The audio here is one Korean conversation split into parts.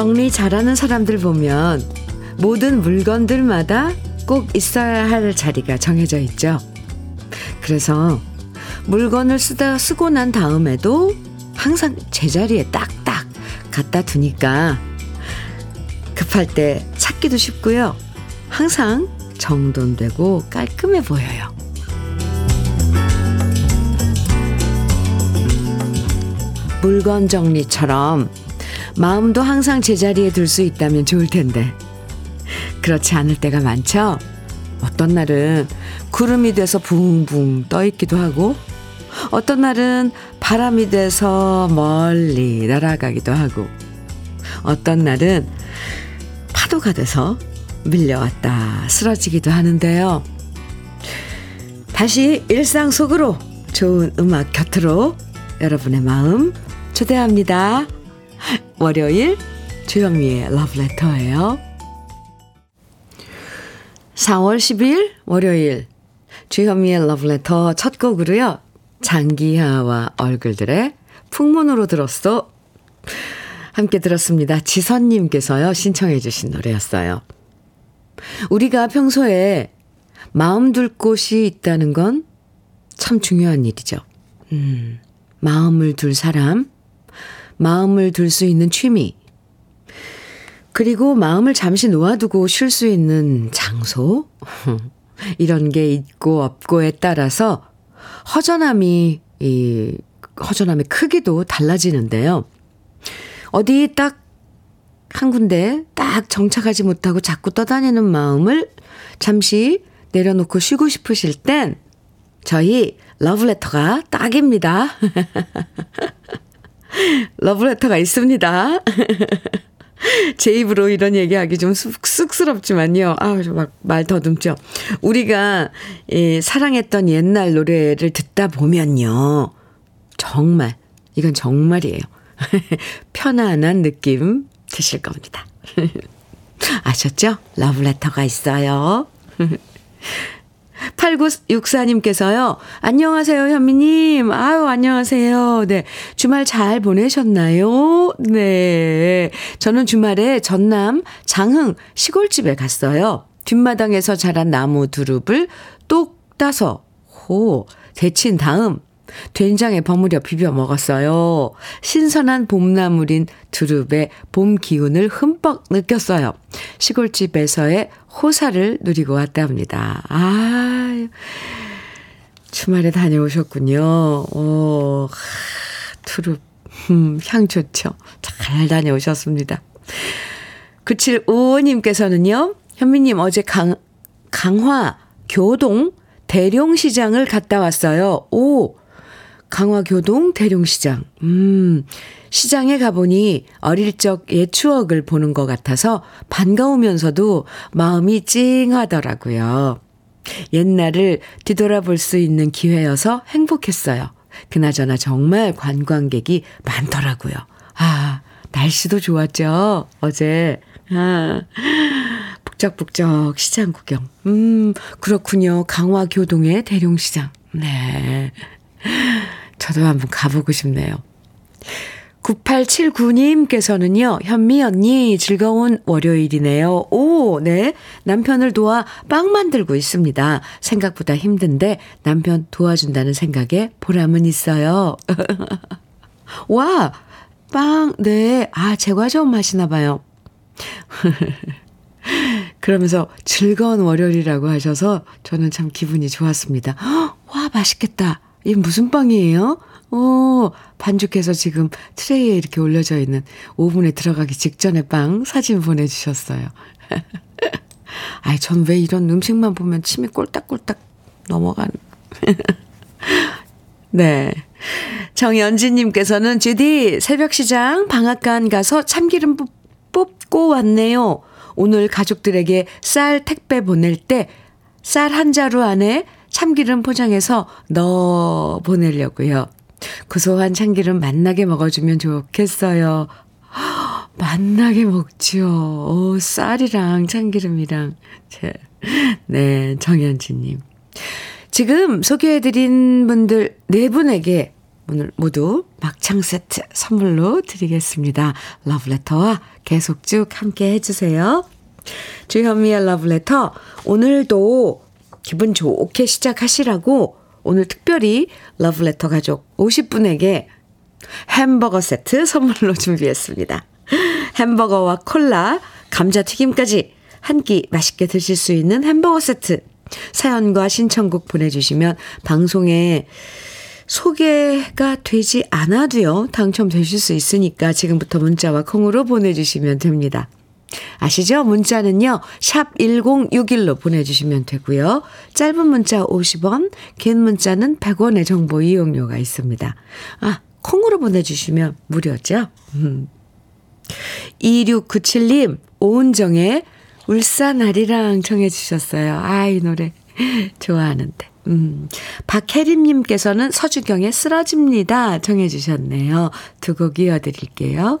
정리 잘하는 사람들 보면 모든 물건들마다 꼭 있어야 할 자리가 정해져 있죠. 그래서 물건을 쓰다 쓰고 난 다음에도 항상 제자리에 딱딱 갖다 두니까 급할 때 찾기도 쉽고요. 항상 정돈되고 깔끔해 보여요. 물건 정리처럼 마음도 항상 제자리에 둘 수 있다면 좋을 텐데 그렇지 않을 때가 많죠. 어떤 날은 구름이 돼서 붕붕 떠 있기도 하고 어떤 날은 바람이 돼서 멀리 날아가기도 하고 어떤 날은 파도가 돼서 밀려왔다 쓰러지기도 하는데요. 다시 일상 속으로 좋은 음악 곁으로 여러분의 마음 초대합니다. 월요일 주현미의 러브레터예요. 4월 10일 월요일 주현미의 러브레터 첫 곡으로요. 장기하와 얼굴들의 풍문으로 들었어. 함께 들었습니다. 지선님께서요. 신청해 주신 노래였어요. 우리가 평소에 마음 둘 곳이 있다는 건 참 중요한 일이죠. 음, 마음을 둘 사람, 마음을 둘 수 있는 취미, 그리고 마음을 잠시 놓아두고 쉴 수 있는 장소, 이런 게 있고 없고에 따라서 허전함이, 이, 허전함의 크기도 달라지는데요. 어디 딱 한 군데 딱 정착하지 못하고 자꾸 떠다니는 마음을 잠시 내려놓고 쉬고 싶으실 땐 저희 러브레터가 딱입니다. 러브레터가 있습니다. 제 입으로 이런 얘기하기 좀 쑥스럽지만요. 아우, 막말 더듬죠. 우리가 예, 사랑했던 옛날 노래를 듣다 보면요. 정말, 이건 정말이에요. 편안한 느낌 드실 겁니다. 아셨죠? 러브레터가 있어요. 8964님께서요. 안녕하세요, 현미님. 아유, 안녕하세요. 네. 주말 잘 보내셨나요? 네. 저는 주말에 전남 장흥 시골집에 갔어요. 뒷마당에서 자란 나무 두릅을 똑 따서, 호, 데친 다음 된장에 버무려 비벼 먹었어요. 신선한 봄나물인 두릅의 봄 기운을 흠뻑 느꼈어요. 시골집에서의 호사를 누리고 왔답니다. 아, 주말에 다녀오셨군요. 오, 두릅, 음, 향 좋죠. 잘 다녀오셨습니다. 9755님께서는요, 현미님 어제 강, 강화 교동 대룡시장을 갔다 왔어요. 오, 강화교동 대룡시장. 음, 시장에 가보니 어릴 적 옛 추억을 보는 것 같아서 반가우면서도 마음이 찡하더라고요. 옛날을 뒤돌아볼 수 있는 기회여서 행복했어요. 그나저나 정말 관광객이 많더라고요. 아, 날씨도 좋았죠? 어제. 아, 북적북적 시장 구경. 음, 그렇군요. 강화교동의 대룡시장. 네. 저도 한번 가보고 싶네요. 9879님께서는요, 현미 언니, 즐거운 월요일이네요. 오, 네. 남편을 도와 빵 만들고 있습니다. 생각보다 힘든데 남편 도와준다는 생각에 보람은 있어요. 와, 빵, 네. 아, 제 과점 하시나 봐요. 그러면서 즐거운 월요일이라고 하셔서 저는 참 기분이 좋았습니다. 와, 맛있겠다. 이게 무슨 빵이에요? 오, 반죽해서 지금 트레이에 이렇게 올려져 있는 오븐에 들어가기 직전에 빵 사진 보내주셨어요. 아이, 전 왜 이런 음식만 보면 침이 꼴딱꼴딱 넘어가는. 네. 정연진님께서는 주디 새벽 시장 방앗간 가서 참기름 뽑고 왔네요. 오늘 가족들에게 쌀 택배 보낼 때 쌀 한 자루 안에 참기름 포장해서 넣어 보내려고요. 고소한 참기름 만나게 먹어주면 좋겠어요. 만나게 먹죠. 오, 쌀이랑 참기름이랑. 네, 정현지님. 지금 소개해드린 분들 네 분에게 오늘 모두 막창 세트 선물로 드리겠습니다. 러브레터와 계속 쭉 함께 해주세요. 주현미의 러브레터, 오늘도 기분 좋게 시작하시라고 오늘 특별히 러브레터 가족 50분에게 햄버거 세트 선물로 준비했습니다. 햄버거와 콜라, 감자튀김까지 한 끼 맛있게 드실 수 있는 햄버거 세트. 사연과 신청곡 보내주시면 방송에 소개가 되지 않아도요, 당첨되실 수 있으니까 지금부터 문자와 콩으로 보내주시면 됩니다. 아시죠? 문자는요, 샵 1061로 보내주시면 되고요. 짧은 문자 50원, 긴 문자는 100원의 정보 이용료가 있습니다. 아, 콩으로 보내주시면 무료죠? 음. 2697님, 오은정의 울산 아리랑 청해 주셨어요. 아, 이 노래 좋아하는데. 음, 박혜림님께서는 서주경의 쓰러집니다. 정해주셨네요. 두 곡 이어드릴게요.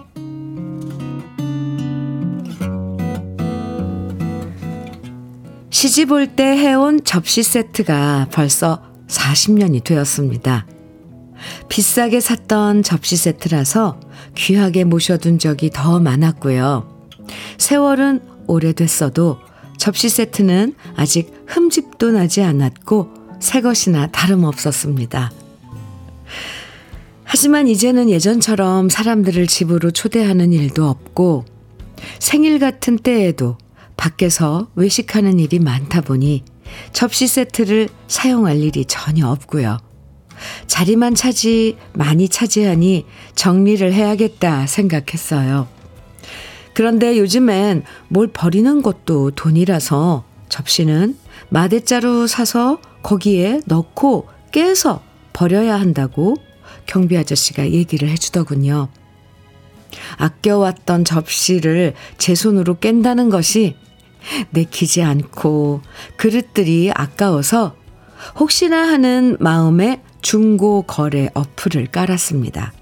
시집 올 때 해온 접시 세트가 벌써 40년이 되었습니다. 비싸게 샀던 접시 세트라서 귀하게 모셔둔 적이 더 많았고요. 세월은 오래됐어도 접시 세트는 아직 흠집도 나지 않았고 새 것이나 다름없었습니다. 하지만 이제는 예전처럼 사람들을 집으로 초대하는 일도 없고 생일 같은 때에도 밖에서 외식하는 일이 많다 보니 접시 세트를 사용할 일이 전혀 없고요. 자리만 차지 많이 차지하니 정리를 해야겠다 생각했어요. 그런데 요즘엔 뭘 버리는 것도 돈이라서 접시는 마대자루 사서 거기에 넣고 깨서 버려야 한다고 경비 아저씨가 얘기를 해주더군요. 아껴왔던 접시를 제 손으로 깬다는 것이 내키지 않고 그릇들이 아까워서 혹시나 하는 마음에 중고 거래 어플을 깔았습니다.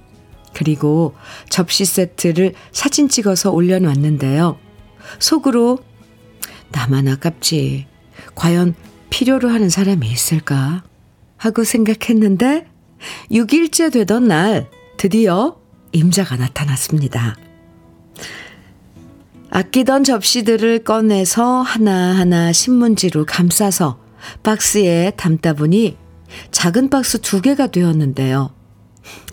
그리고 접시 세트를 사진 찍어서 올려놨는데요. 속으로 나만 아깝지. 과연 필요로 하는 사람이 있을까? 하고 생각했는데 6일째 되던 날 드디어 임자가 나타났습니다. 아끼던 접시들을 꺼내서 하나하나 신문지로 감싸서 박스에 담다 보니 작은 박스 두 개가 되었는데요.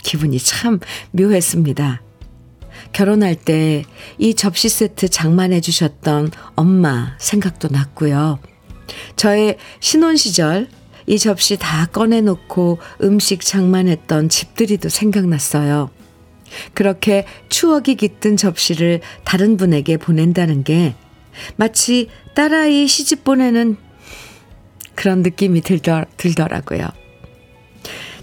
기분이 참 묘했습니다. 결혼할 때 이 접시 세트 장만해 주셨던 엄마 생각도 났고요. 저의 신혼 시절 이 접시 다 꺼내놓고 음식 장만했던 집들이도 생각났어요. 그렇게 추억이 깃든 접시를 다른 분에게 보낸다는 게 마치 딸아이 시집 보내는 그런 느낌이 들더, 들더라고요.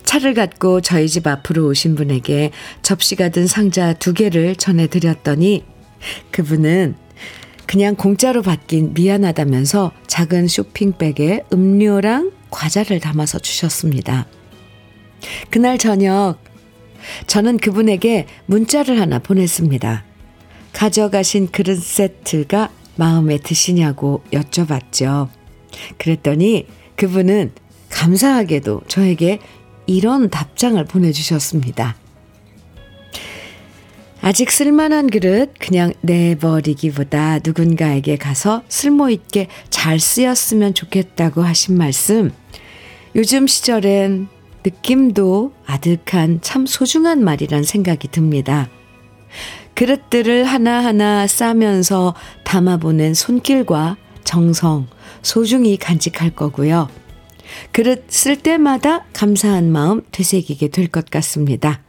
차를 갖고 저희 집 앞으로 오신 분에게 접시가 든 상자 두 개를 전해드렸더니 그분은 그냥 공짜로 받긴 미안하다면서 작은 쇼핑백에 음료랑 과자를 담아서 주셨습니다. 그날 저녁 저는 그분에게 문자를 하나 보냈습니다. 가져가신 그릇 세트가 마음에 드시냐고 여쭤봤죠. 그랬더니 그분은 감사하게도 저에게 이런 답장을 보내주셨습니다. 아직 쓸만한 그릇 그냥 내버리기보다 누군가에게 가서 쓸모있게 잘 쓰였으면 좋겠다고 하신 말씀. 요즘 시절엔 느낌도 아득한 참 소중한 말이란 생각이 듭니다. 그릇들을 하나하나 싸면서 담아보낸 손길과 정성, 소중히 간직할 거고요. 그릇 쓸 때마다 감사한 마음 되새기게 될 것 같습니다.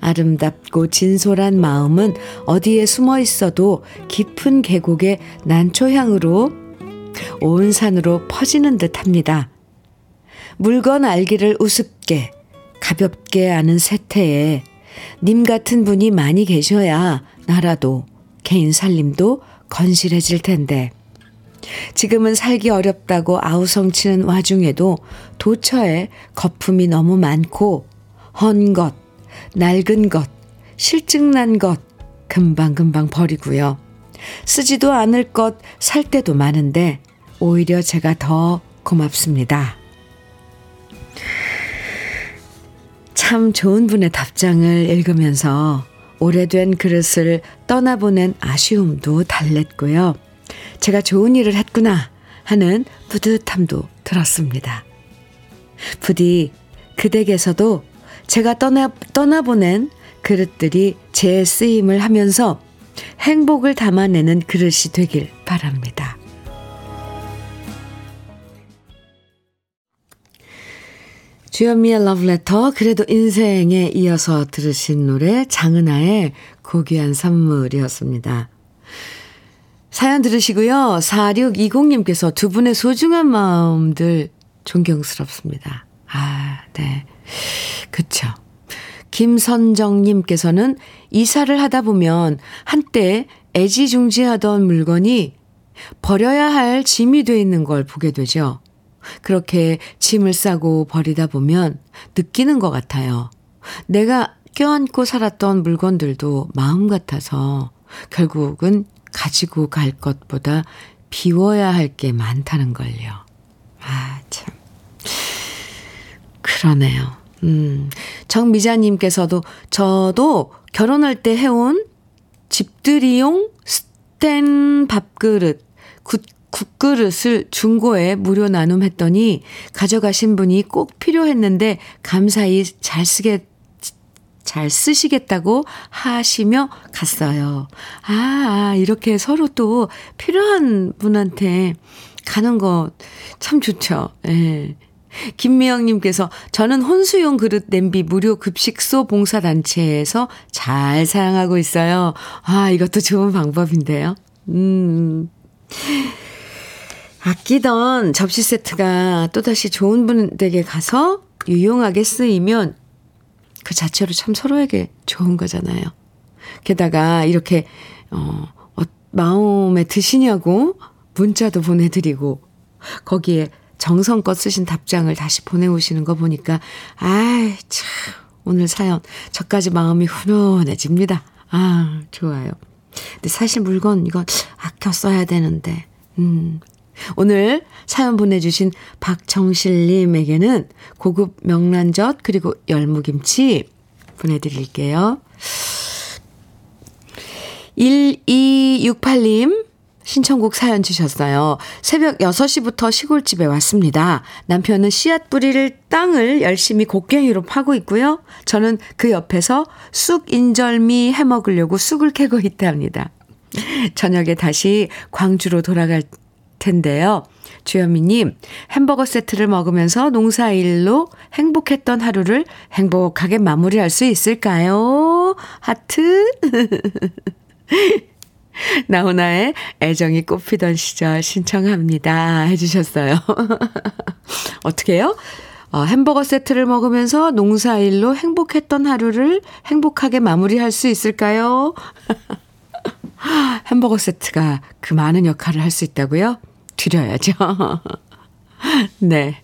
아름답고 진솔한 마음은 어디에 숨어 있어도 깊은 계곡의 난초향으로 온 산으로 퍼지는 듯 합니다. 물건 알기를 우습게, 가볍게 아는 세태에 님 같은 분이 많이 계셔야 나라도 개인 살림도 건실해질 텐데. 지금은 살기 어렵다고 아우성치는 와중에도 도처에 거품이 너무 많고 헌 것, 낡은 것, 실증난 것 금방금방 버리고요. 쓰지도 않을 것 살 때도 많은데 오히려 제가 더 고맙습니다. 참 좋은 분의 답장을 읽으면서 오래된 그릇을 떠나보낸 아쉬움도 달랬고요. 제가 좋은 일을 했구나 하는 뿌듯함도 들었습니다. 부디 그 댁에서도 제가 떠나, 떠나보낸 그릇들이 제 쓰임을 하면서 행복을 담아내는 그릇이 되길 바랍니다. 주현미의 러브레터 그래도 인생에 이어서 들으신 노래 장은아의 고귀한 선물이었습니다. 사연 들으시고요. 4620님께서 두 분의 소중한 마음들 존경스럽습니다. 아, 네. 그쵸. 김선정님께서는 이사를 하다 보면 한때 애지중지하던 물건이 버려야 할 짐이 돼 있는 걸 보게 되죠. 그렇게 짐을 싸고 버리다 보면 느끼는 것 같아요. 내가 껴안고 살았던 물건들도 마음 같아서 결국은 가지고 갈 것보다 비워야 할 게 많다는 걸요. 아, 참. 그러네요. 음, 정미자님께서도 저도 결혼할 때 해온 집들이용 스텐 밥그릇, 굿 국그릇을 중고에 무료 나눔했더니 가져가신 분이 꼭 필요했는데 감사히 잘 쓰게 잘 쓰시겠다고 하시며 갔어요. 아, 아, 이렇게 서로 또 필요한 분한테 가는 거 참 좋죠. 예. 김미영님께서 저는 혼수용 그릇 냄비 무료 급식소 봉사단체에서 잘 사용하고 있어요. 아, 이것도 좋은 방법인데요. 음. 아끼던 접시 세트가 또다시 좋은 분에게 가서 유용하게 쓰이면 그 자체로 참 서로에게 좋은 거잖아요. 게다가 이렇게, 어, 어 마음에 드시냐고 문자도 보내드리고 거기에 정성껏 쓰신 답장을 다시 보내오시는 거 보니까, 아이, 참, 오늘 사연, 저까지 마음이 훈훈해집니다. 아, 좋아요. 근데 사실 물건, 이건 아껴 써야 되는데, 음, 오늘 사연 보내주신 박정실님에게는 고급 명란젓 그리고 열무김치 보내드릴게요. 1268님 신청곡 사연 주셨어요. 새벽 6시부터 시골집에 왔습니다. 남편은 씨앗 뿌리를 땅을 열심히 곡괭이로 파고 있고요. 저는 그 옆에서 쑥 인절미 해 먹으려고 쑥을 캐고 있답니다. 저녁에 다시 광주로 돌아갈 텐데요. 주현미님, 햄버거 세트를 먹으면서 농사일로 행복했던 하루를 행복하게 마무리할 수 있을까요? 하트? 나훈아의 애정이 꽃피던 시절 신청합니다. 해주셨어요. 어떻게 해요? 어, 햄버거 세트를 먹으면서 농사일로 행복했던 하루를 행복하게 마무리할 수 있을까요? 햄버거 세트가 그 많은 역할을 할 수 있다고요? 드려야죠. 네.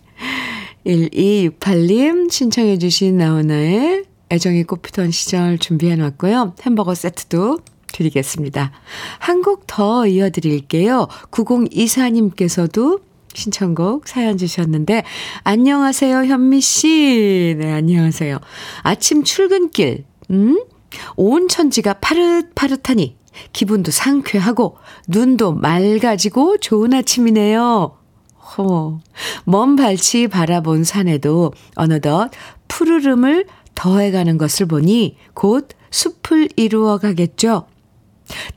1268님 신청해 주신 나훈아의 애정이 꽃피던 시절 준비해 놨고요. 햄버거 세트도 드리겠습니다. 한 곡 더 이어드릴게요. 9024님께서도 신청곡 사연 주셨는데, 안녕하세요, 현미 씨. 네, 안녕하세요. 아침 출근길, 음? 온 천지가 파릇파릇하니, 기분도 상쾌하고 눈도 맑아지고 좋은 아침이네요. 호, 먼 발치 바라본 산에도 어느덧 푸르름을 더해가는 것을 보니 곧 숲을 이루어 가겠죠.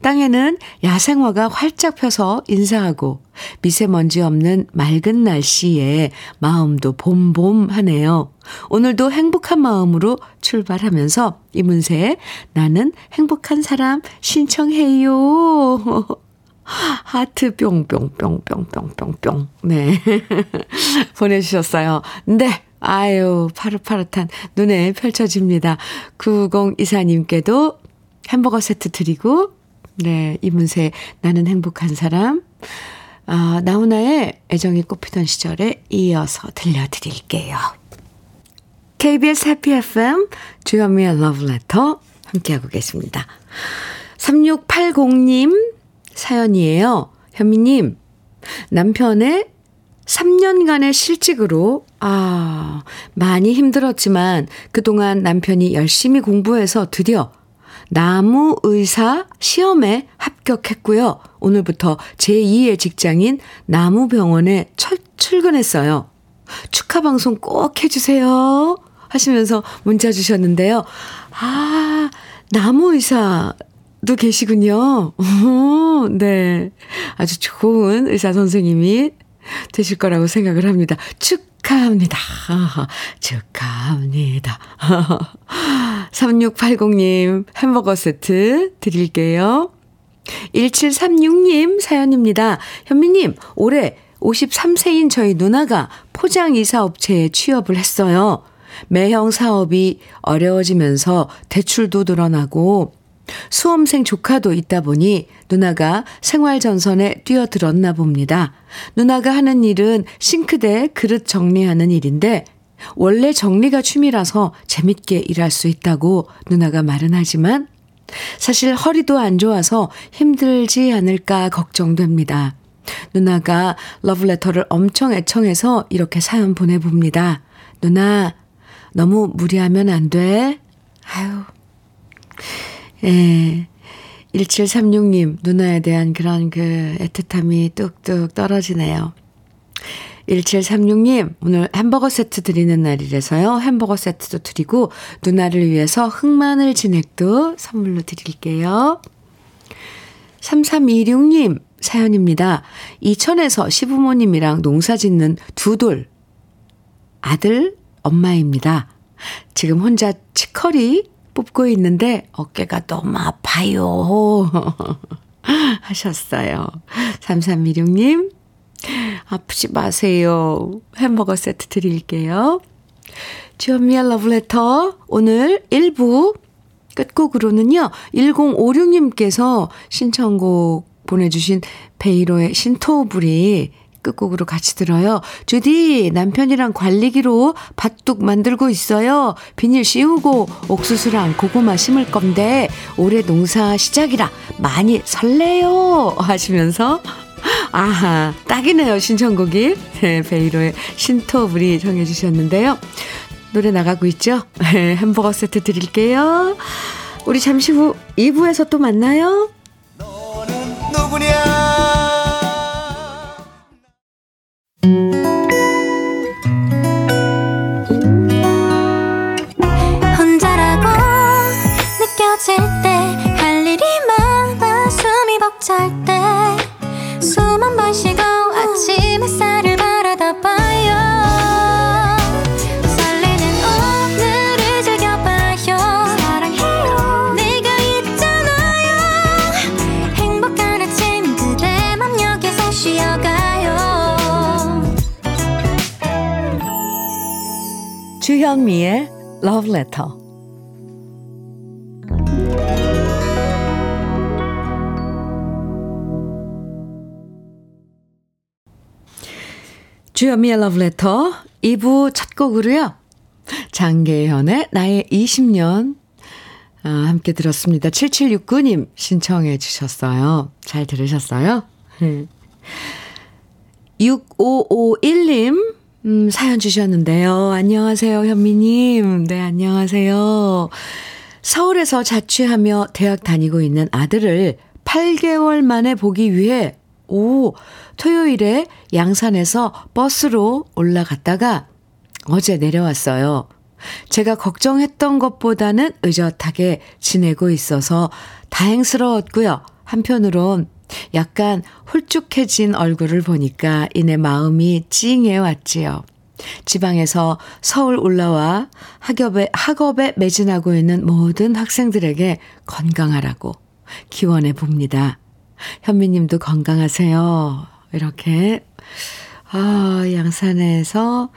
땅에는 야생화가 활짝 펴서 인사하고 미세먼지 없는 맑은 날씨에 마음도 봄봄하네요. 오늘도 행복한 마음으로 출발하면서 이문세 나는 행복한 사람 신청해요. 하트 뿅뿅뿅뿅뿅뿅뿅. 네. 보내주셨어요. 네. 아유, 파릇파릇한 눈에 펼쳐집니다. 9024님께도 햄버거 세트 드리고, 네, 이문세 나는 행복한 사람. 아, 나훈아의 애정이 꽃피던 시절에 이어서 들려드릴게요. KBS 해피 FM 주현미의 러브레터 함께하고 계십니다. 3680님 사연이에요. 현미님, 남편의 3년간의 실직으로, 아, 많이 힘들었지만 그동안 남편이 열심히 공부해서 드디어 나무 의사 시험에 합격했고요. 오늘부터 제2의 직장인 나무병원에 철, 출근했어요. 축하 방송 꼭 해주세요. 하시면서 문자 주셨는데요. 아, 나무 의사 도 계시군요. 오, 네. 아주 좋은 의사 선생님이 되실 거라고 생각을 합니다. 축하합니다. 축하합니다. 3680님 햄버거 세트 드릴게요. 1736님 사연입니다. 현미님, 올해 53세인 저희 누나가 포장이사 업체에 취업을 했어요. 매형 사업이 어려워지면서 대출도 늘어나고 수험생 조카도 있다 보니 누나가 생활전선에 뛰어들었나 봅니다. 누나가 하는 일은 싱크대 그릇 정리하는 일인데 원래 정리가 취미라서 재밌게 일할 수 있다고 누나가 말은 하지만 사실 허리도 안 좋아서 힘들지 않을까 걱정됩니다. 누나가 러브레터를 엄청 애청해서 이렇게 사연 보내봅니다. 누나, 너무 무리하면 안 돼. 아유. 예. 1736님, 누나에 대한 그런 그 애틋함이 뚝뚝 떨어지네요. 1736님, 오늘 햄버거 세트 드리는 날이라서요. 햄버거 세트도 드리고, 누나를 위해서 흑마늘 진액도 선물로 드릴게요. 3326님, 사연입니다. 이천에서 시부모님이랑 농사 짓는 두 돌, 아들, 엄마입니다. 지금 혼자 치커리 뽑고 있는데 어깨가 너무 아파요. 하셨어요. 3326님, 아프지 마세요. 햄버거 세트 드릴게요. 주현미의 러브레터 오늘 1부 끝곡으로는요. 1056님께서 신청곡 보내주신 베이로의 신토부리 끝곡으로 같이 들어요. 주디, 남편이랑 관리기로 밭둑 만들고 있어요. 비닐 씌우고 옥수수랑 고구마 심을 건데 올해 농사 시작이라 많이 설레요. 하시면서 아하, 딱이네요, 신청곡이. 네, 베이로의 신토불이 정해주셨는데요. 노래 나가고 있죠? 네, 햄버거 세트 드릴게요. 우리 잠시 후 2부에서 또 만나요. 너는 누구냐? 주현미의 Love Letter. 주현미의 Love Letter 2부 첫 곡으로요. 장계현의 나의 20년 아, 함께 들었습니다. 7769님 신청해 주셨어요. 잘 들으셨어요? 6551님 음, 사연 주셨는데요. 안녕하세요, 현미님. 네, 안녕하세요. 서울에서 자취하며 대학 다니고 있는 아들을 8개월 만에 보기 위해, 오, 토요일에 양산에서 버스로 올라갔다가 어제 내려왔어요. 제가 걱정했던 것보다는 의젓하게 지내고 있어서 다행스러웠고요. 한편으론 약간 홀쭉해진 얼굴을 보니까 이내 마음이 찡해 왔지요. 지방에서 서울 올라와 학업에, 학업에 매진하고 있는 모든 학생들에게 건강하라고 기원해 봅니다. 현미님도 건강하세요. 이렇게, 아, 양산에서,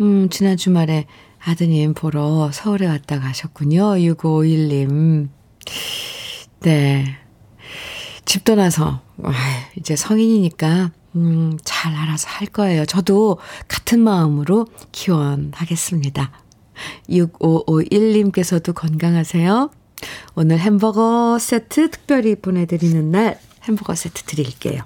음, 지난 주말에 아드님 보러 서울에 왔다 가셨군요. 6551님. 네. 집 떠나서, 아, 이제 성인이니까, 음, 잘 알아서 할 거예요. 저도 같은 마음으로 기원하겠습니다. 6551님께서도 건강하세요. 오늘 햄버거 세트 특별히 보내드리는 날 햄버거 세트 드릴게요.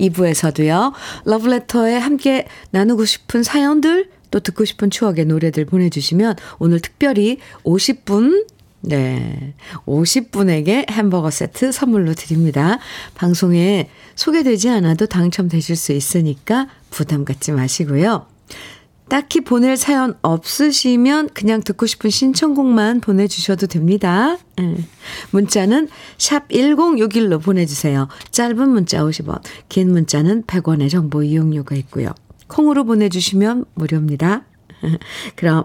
2부에서도요, 러브레터에 함께 나누고 싶은 사연들, 또 듣고 싶은 추억의 노래들 보내주시면 오늘 특별히 50분, 네, 50분에게 햄버거 세트 선물로 드립니다. 방송에 소개되지 않아도 당첨되실 수 있으니까 부담 갖지 마시고요. 딱히 보낼 사연 없으시면 그냥 듣고 싶은 신청곡만 보내주셔도 됩니다. 예. 문자는 샵 1061로 보내주세요. 짧은 문자 50원, 긴 문자는 100원의 정보 이용료가 있고요. 콩으로 보내주시면 무료입니다. 그럼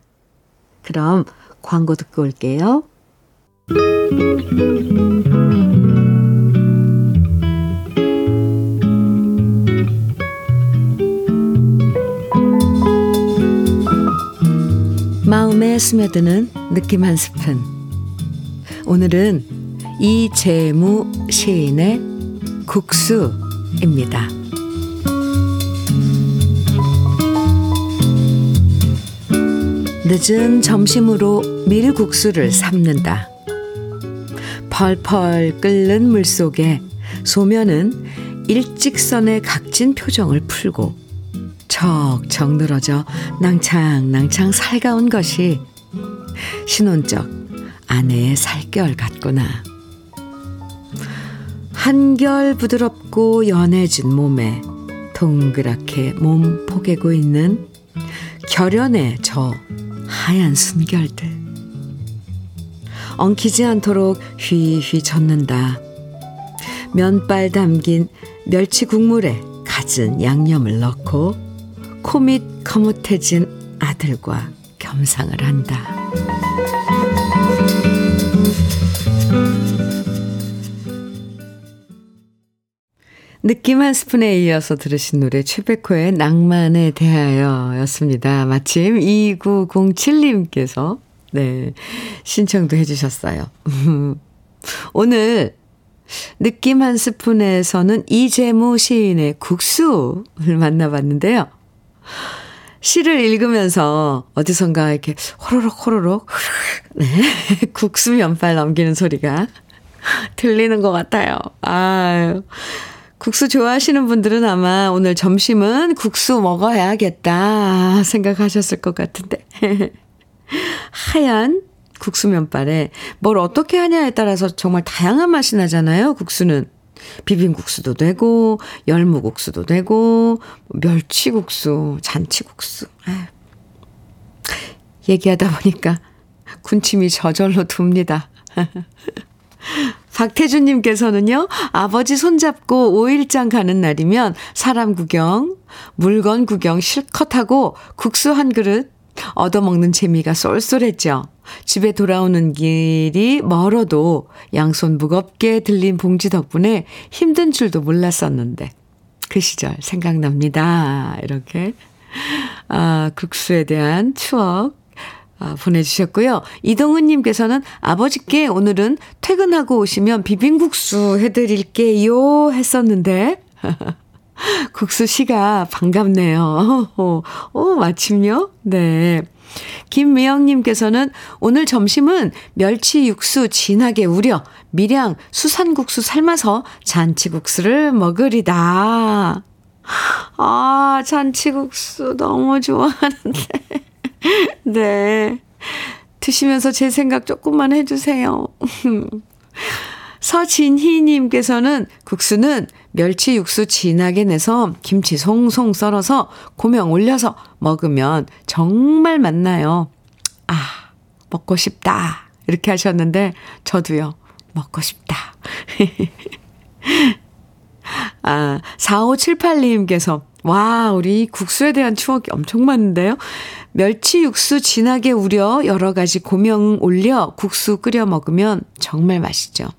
그럼 광고 듣고 올게요. 마음에 스며드는 느낌 한 스푼. 오늘은 이재무 시인의 국수입니다. 늦은 점심으로 밀국수를 삶는다. 펄펄 끓는 물 속에 소면은 일직선의 각진 표정을 풀고 척척 늘어져 낭창낭창 살가운 것이 신혼적 아내의 살결 같구나. 한결 부드럽고 연해진 몸에 동그랗게 몸 포개고 있는 결연의 저 하얀 순결들. 엉키지 않도록 휘휘 젓는다. 면발 담긴 멸치 국물에 갖은 양념을 넣고 코밑 거뭇해진 아들과 겸상을 한다. 느낌 한 스푼에 이어서 들으신 노래 최백호의 낭만에 대하여 였습니다. 마침 2907님께서 네 신청도 해주셨어요. 오늘 느낌 한 스푼에서는 이재무 시인의 국수를 만나봤는데요. 시를 읽으면서 어디선가 이렇게 호로록 호로록 네, 국수 면발 넘기는 소리가 들리는 것 같아요. 아유. 국수 좋아하시는 분들은 아마 오늘 점심은 국수 먹어야겠다 생각하셨을 것 같은데. 하얀 국수 면발에 뭘 어떻게 하냐에 따라서 정말 다양한 맛이 나잖아요, 국수는. 비빔국수도 되고, 열무국수도 되고, 멸치국수, 잔치국수. 아유. 얘기하다 보니까 군침이 저절로 돕니다. 박태준님께서는요, 아버지 손잡고 5일장 가는 날이면 사람 구경, 물건 구경 실컷 하고 국수 한 그릇 얻어먹는 재미가 쏠쏠했죠. 집에 돌아오는 길이 멀어도 양손 무겁게 들린 봉지 덕분에 힘든 줄도 몰랐었는데, 그 시절 생각납니다. 이렇게. 아, 국수에 대한 추억 아, 보내주셨고요. 이동은님께서는 아버지께 오늘은 퇴근하고 오시면 비빔국수 해드릴게요 했었는데, 국수 씨가 반갑네요. 오, 오, 마침요? 네. 김미영님께서는 오늘 점심은 멸치 육수 진하게 우려 밀양 수산국수 삶아서 잔치국수를 먹으리다. 아, 잔치국수 너무 좋아하는데. 네. 드시면서 제 생각 조금만 해주세요. 서진희님께서는 국수는 멸치 육수 진하게 내서 김치 송송 썰어서 고명 올려서 먹으면 정말 맛나요. 아, 먹고 싶다. 이렇게 하셨는데, 저도요, 먹고 싶다. 아, 4578님께서, 와, 우리 국수에 대한 추억이 엄청 많은데요. 멸치 육수 진하게 우려 여러 가지 고명 올려 국수 끓여 먹으면 정말 맛있죠.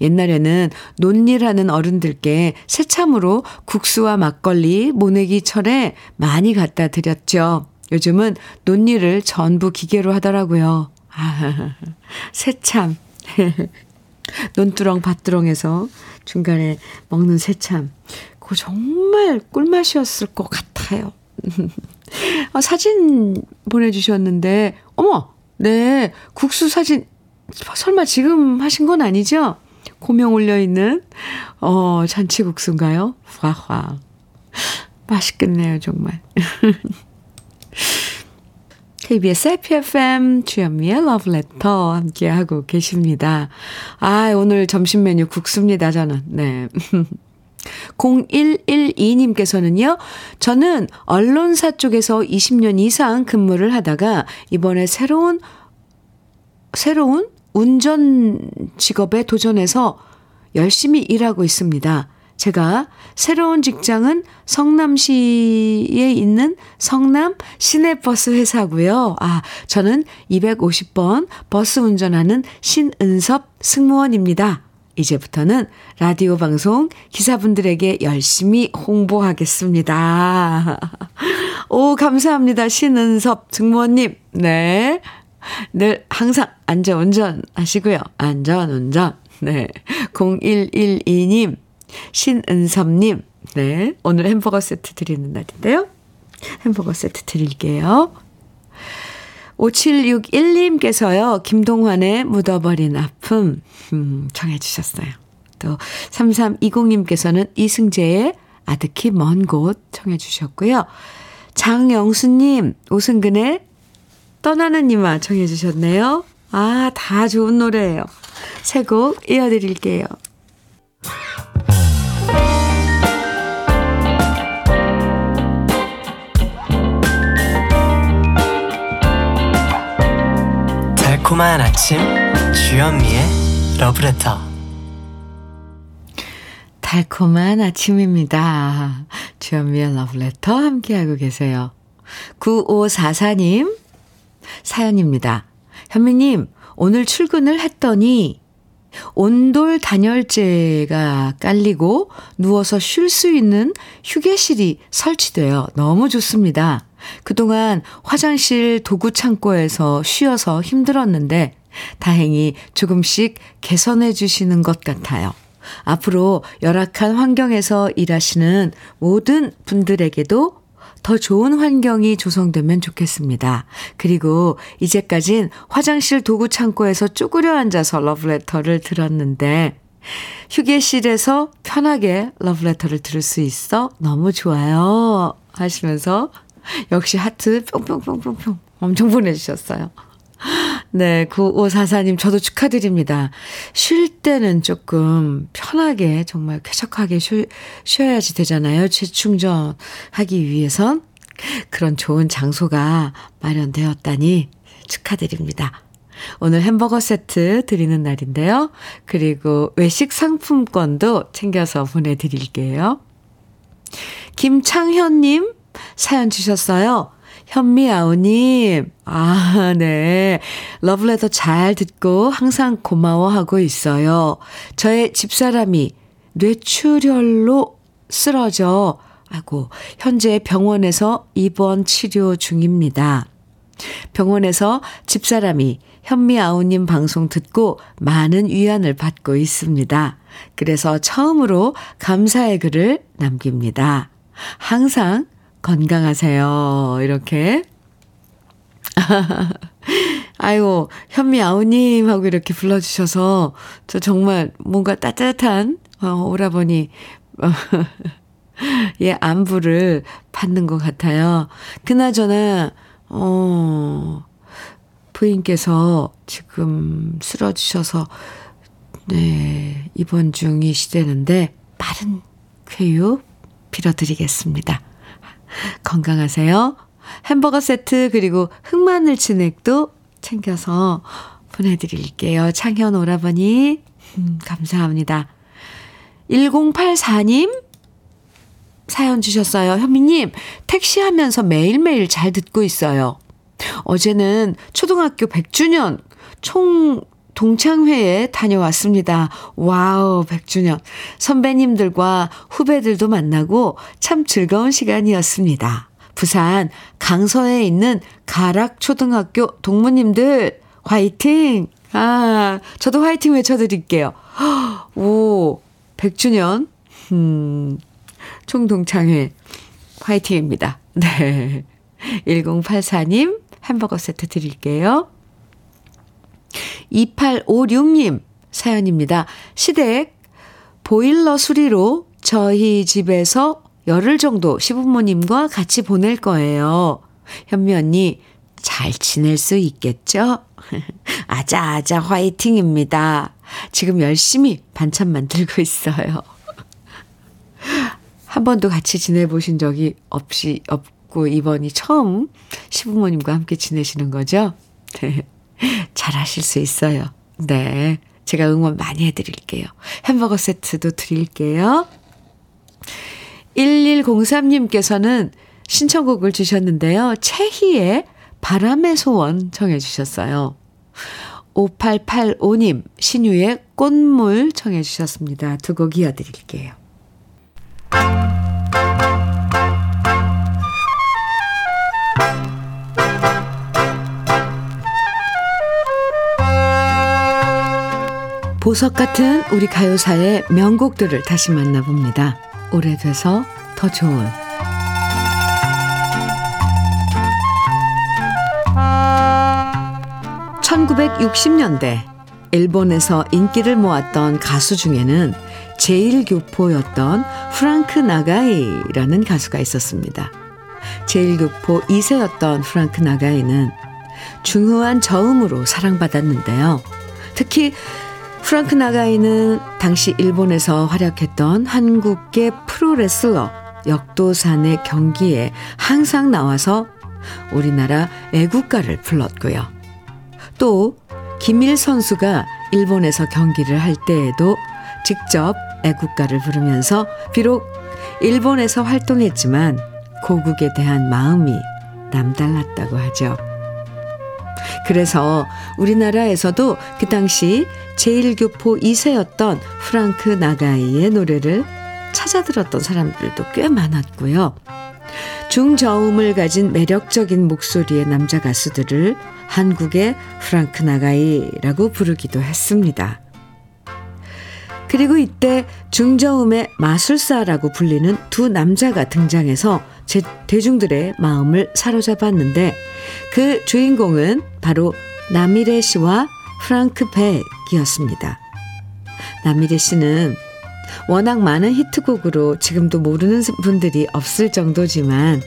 옛날에는 논일하는 어른들께 새참으로 국수와 막걸리, 모내기 철에 많이 갖다 드렸죠. 요즘은 논일을 전부 기계로 하더라고요. 아, 새참. 논두렁, 밭두렁에서 중간에 먹는 새참. 그거 정말 꿀맛이었을 것 같아요. 아, 사진 보내주셨는데, 어머! 네, 국수 사진 설마 지금 하신 건 아니죠? 고명 올려있는, 어, 잔치국수인가요? 와와. 맛있겠네요, 정말. KBS FFM 주현미의 러브레터 함께하고 계십니다. 아, 오늘 점심 메뉴 국수입니다, 저는. 네. 0112님께서는요, 저는 언론사 쪽에서 20년 이상 근무를 하다가 이번에 새로운, 새로운 운전 직업에 도전해서 열심히 일하고 있습니다. 제가 새로운 직장은 성남시에 있는 성남 시내버스 회사고요. 아, 저는 250번 버스 운전하는 신은섭 승무원입니다. 이제부터는 라디오 방송 기사분들에게 열심히 홍보하겠습니다. 오, 감사합니다. 신은섭 승무원님. 네. 늘 항상 안전운전 하시고요. 안전운전. 네. 0112님, 신은섭님. 네. 오늘 햄버거 세트 드리는 날인데요. 햄버거 세트 드릴게요. 5761님께서요, 김동환의 묻어버린 아픔, 음, 청해주셨어요. 또, 3320님께서는 이승재의 아득히 먼 곳 청해주셨고요. 장영수님, 오승근의 떠나는 이마 청해주셨네요. 아, 다 좋은 노래예요. 새곡 이어드릴게요. 달콤한 아침 주현미의 러브레터 달콤한 아침입니다. 주현미의 러브레터 함께하고 계세요. 9544님 사연입니다. 현미님 오늘 출근을 했더니 온돌 단열재가 깔리고 누워서 쉴 수 있는 휴게실이 설치되어 너무 좋습니다. 그동안 화장실 도구 창고에서 쉬어서 힘들었는데 다행히 조금씩 개선해 주시는 것 같아요. 앞으로 열악한 환경에서 일하시는 모든 분들에게도 더 좋은 환경이 조성되면 좋겠습니다. 그리고 이제까진 화장실 도구 창고에서 쪼그려 앉아서 러브레터를 들었는데 휴게실에서 편하게 러브레터를 들을 수 있어 너무 좋아요. 하시면서 역시 하트 뿅뿅뿅뿅뿅 엄청 보내주셨어요. 네, 9544님, 저도 축하드립니다. 쉴 때는 조금 편하게, 정말 쾌적하게 쉬, 쉬어야지 되잖아요. 재충전하기 위해선. 그런 좋은 장소가 마련되었다니 축하드립니다. 오늘 햄버거 세트 드리는 날인데요. 그리고 외식 상품권도 챙겨서 보내드릴게요. 김창현님 사연 주셨어요. 현미아우님, 아, 네. 러브레터 잘 듣고 항상 고마워하고 있어요. 저의 집사람이 뇌출혈로 쓰러져, 아고, 현재 병원에서 입원 치료 중입니다. 병원에서 집사람이 현미아우님 방송 듣고 많은 위안을 받고 있습니다. 그래서 처음으로 감사의 글을 남깁니다. 항상 건강하세요. 이렇게. 아이고, 현미 아우님 하고 이렇게 불러주셔서 저 정말 뭔가 따뜻한 어, 오라버니 예, 안부를 받는 것 같아요. 그나저나, 어, 부인께서 지금 쓰러지셔서, 네, 입원 중이시대는데, 빠른 쾌유 빌어드리겠습니다. 건강하세요. 햄버거 세트 그리고 흑마늘 진액도 챙겨서 보내드릴게요. 창현 오라버니 음, 감사합니다. 1084님 사연 주셨어요. 현미님 택시 하면서 매일매일 잘 듣고 있어요. 어제는 초등학교 100주년 총 동창회에 다녀왔습니다. 와우, 100주년. 선배님들과 후배들도 만나고 참 즐거운 시간이었습니다. 부산 강서에 있는 가락초등학교 동무님들 화이팅! 아, 저도 화이팅 외쳐드릴게요. 오, 100주년. 음, 총동창회 화이팅입니다. 네. 1084님 햄버거 세트 드릴게요. 2856님 사연입니다. 시댁 보일러 수리로 저희 집에서 열흘 정도 시부모님과 같이 보낼 거예요. 현미 언니, 잘 지낼 수 있겠죠? 아자아자 화이팅입니다. 지금 열심히 반찬 만들고 있어요. 한 번도 같이 지내보신 적이 없이, 없고, 이번이 처음 시부모님과 함께 지내시는 거죠? 네. 잘하실 수 있어요. 네. 제가 응원 많이 해드릴게요. 햄버거 세트도 드릴게요. 1103님께서는 신청곡을 주셨는데요. 최희의 바람의 소원 청해 주셨어요. 5885님, 신유의 꽃물 청해 주셨습니다. 두 곡 이어드릴게요. 보석 같은 우리 가요사의 명곡들을 다시 만나봅니다. 오래돼서 더 좋은 1960년대 일본에서 인기를 모았던 가수 중에는 제일 교포였던 프랑크 나가이라는 가수가 있었습니다. 제일 교포 2세였던 프랑크 나가이는 중후한 저음으로 사랑받았는데요. 특히 프랑크 나가이는 당시 일본에서 활약했던 한국계 프로레슬러 역도산의 경기에 항상 나와서 우리나라 애국가를 불렀고요. 또 김일 선수가 일본에서 경기를 할 때에도 직접 애국가를 부르면서 비록 일본에서 활동했지만 고국에 대한 마음이 남달랐다고 하죠. 그래서 우리나라에서도 그 당시 제1교포 2세였던 프랑크 나가이의 노래를 찾아 들었던 사람들도 꽤 많았고요. 중저음을 가진 매력적인 목소리의 남자 가수들을 한국의 프랑크 나가이라고 부르기도 했습니다. 그리고 이때 중저음의 마술사라고 불리는 두 남자가 등장해서 제, 대중들의 마음을 사로잡았는데 그 주인공은 바로 나미레 씨와 프랑크 백이었습니다. 나미레 씨는 워낙 많은 히트곡으로 지금도 모르는 분들이 없을 정도지만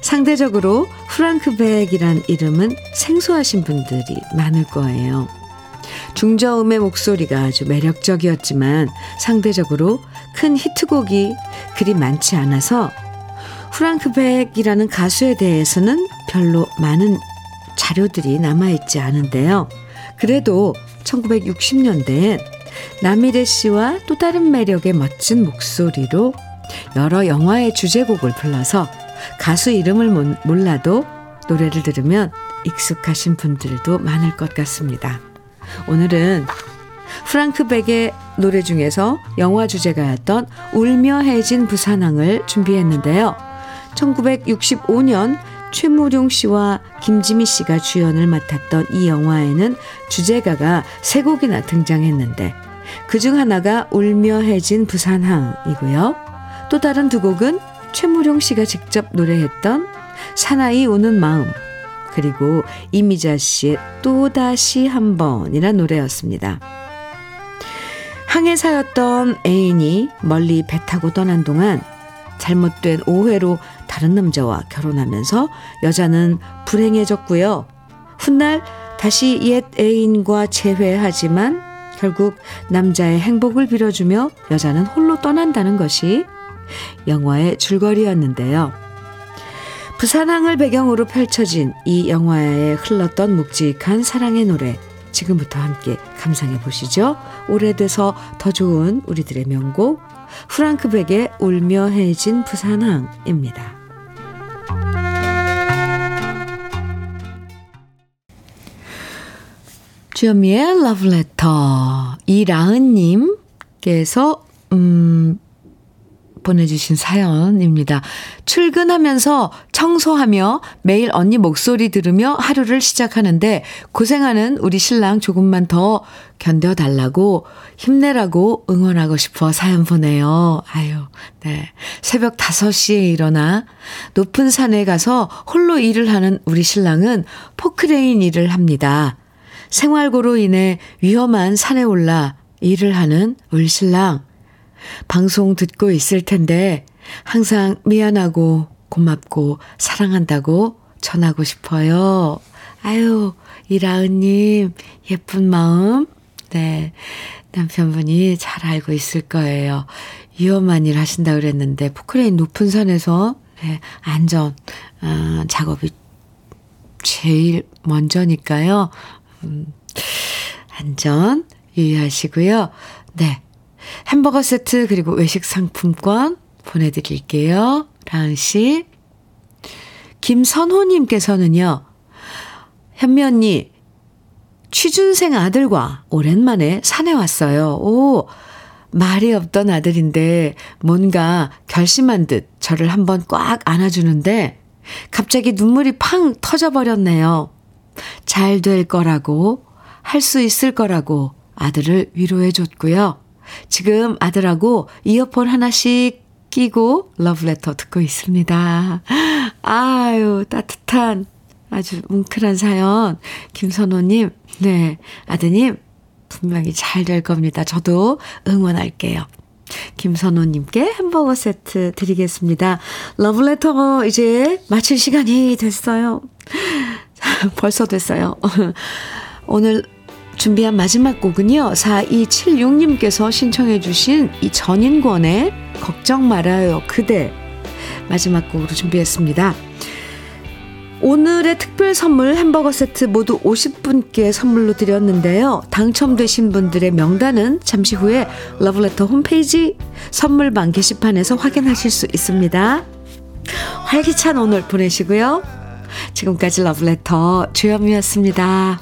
상대적으로 프랑크 백이란 이름은 생소하신 분들이 많을 거예요. 중저음의 목소리가 아주 매력적이었지만 상대적으로 큰 히트곡이 그리 많지 않아서 프랑크 백이라는 가수에 대해서는 별로 많은 자료들이 남아있지 않은데요. 그래도 1960년대엔 남미래 씨와 또 다른 매력의 멋진 목소리로 여러 영화의 주제곡을 불러서 가수 이름을 몰라도 노래를 들으면 익숙하신 분들도 많을 것 같습니다. 오늘은 프랑크 백의 노래 중에서 영화 주제가였던 울며 해진 부산항을 준비했는데요. 1965년 최무룡 씨와 김지미 씨가 주연을 맡았던 이 영화에는 주제가가 세 곡이나 등장했는데 그 중 하나가 울며 해진 부산항이고요. 또 다른 두 곡은 최무룡 씨가 직접 노래했던 사나이 우는 마음 그리고 이미자 씨의 또다시 한 번이란 노래였습니다. 항해사였던 애인이 멀리 배 타고 떠난 동안 잘못된 오해로 다른 남자와 결혼하면서 여자는 불행해졌고요. 훗날 다시 옛 애인과 재회하지만 결국 남자의 행복을 빌어주며 여자는 홀로 떠난다는 것이 영화의 줄거리였는데요. 부산항을 배경으로 펼쳐진 이 영화에 흘렀던 묵직한 사랑의 노래 지금부터 함께 감상해 보시죠. 오래돼서 더 좋은 우리들의 명곡 프랑크 백의 울며 해진 부산항입니다. 주현미의 러브레터 이라은님께서 음 보내주신 사연입니다. 출근하면서 청소하며 매일 언니 목소리 들으며 하루를 시작하는데 고생하는 우리 신랑 조금만 더 견뎌달라고 힘내라고 응원하고 싶어 사연 보내요. 아유, 네. 새벽 5시에 일어나 높은 산에 가서 홀로 일을 하는 우리 신랑은 포크레인 일을 합니다. 생활고로 인해 위험한 산에 올라 일을 하는 우리 신랑. 방송 듣고 있을 텐데 항상 미안하고 고맙고 사랑한다고 전하고 싶어요. 아유, 이라은님, 예쁜 마음. 네. 남편분이 잘 알고 있을 거예요. 위험한 일 하신다 그랬는데, 포크레인 높은 산에서, 네, 안전, 어, 작업이 제일 먼저니까요. 음, 안전 유의하시고요. 네. 햄버거 세트 그리고 외식 상품권 보내드릴게요. 라은 씨. 김선호님께서는요. 현미 언니, 취준생 아들과 오랜만에 산에 왔어요. 오, 말이 없던 아들인데 뭔가 결심한 듯 저를 한번 꽉 안아주는데 갑자기 눈물이 팡 터져버렸네요. 잘 될 거라고, 할 수 있을 거라고 아들을 위로해 줬고요. 지금 아들하고 이어폰 하나씩 끼고 러브레터 듣고 있습니다. 아유, 따뜻한 아주 뭉클한 사연. 김선호님, 네, 아드님, 분명히 잘 될 겁니다. 저도 응원할게요. 김선호님께 햄버거 세트 드리겠습니다. 러브레터 이제 마칠 시간이 됐어요. 벌써 됐어요. 오늘 준비한 마지막 곡은요. 4276님께서 신청해 주신 이 전인권의 걱정 말아요 그대 마지막 곡으로 준비했습니다. 오늘의 특별 선물 햄버거 세트 모두 50분께 선물로 드렸는데요. 당첨되신 분들의 명단은 잠시 후에 러브레터 홈페이지 선물방 게시판에서 확인하실 수 있습니다. 활기찬 오늘 보내시고요. 지금까지 러브레터 주현미였습니다.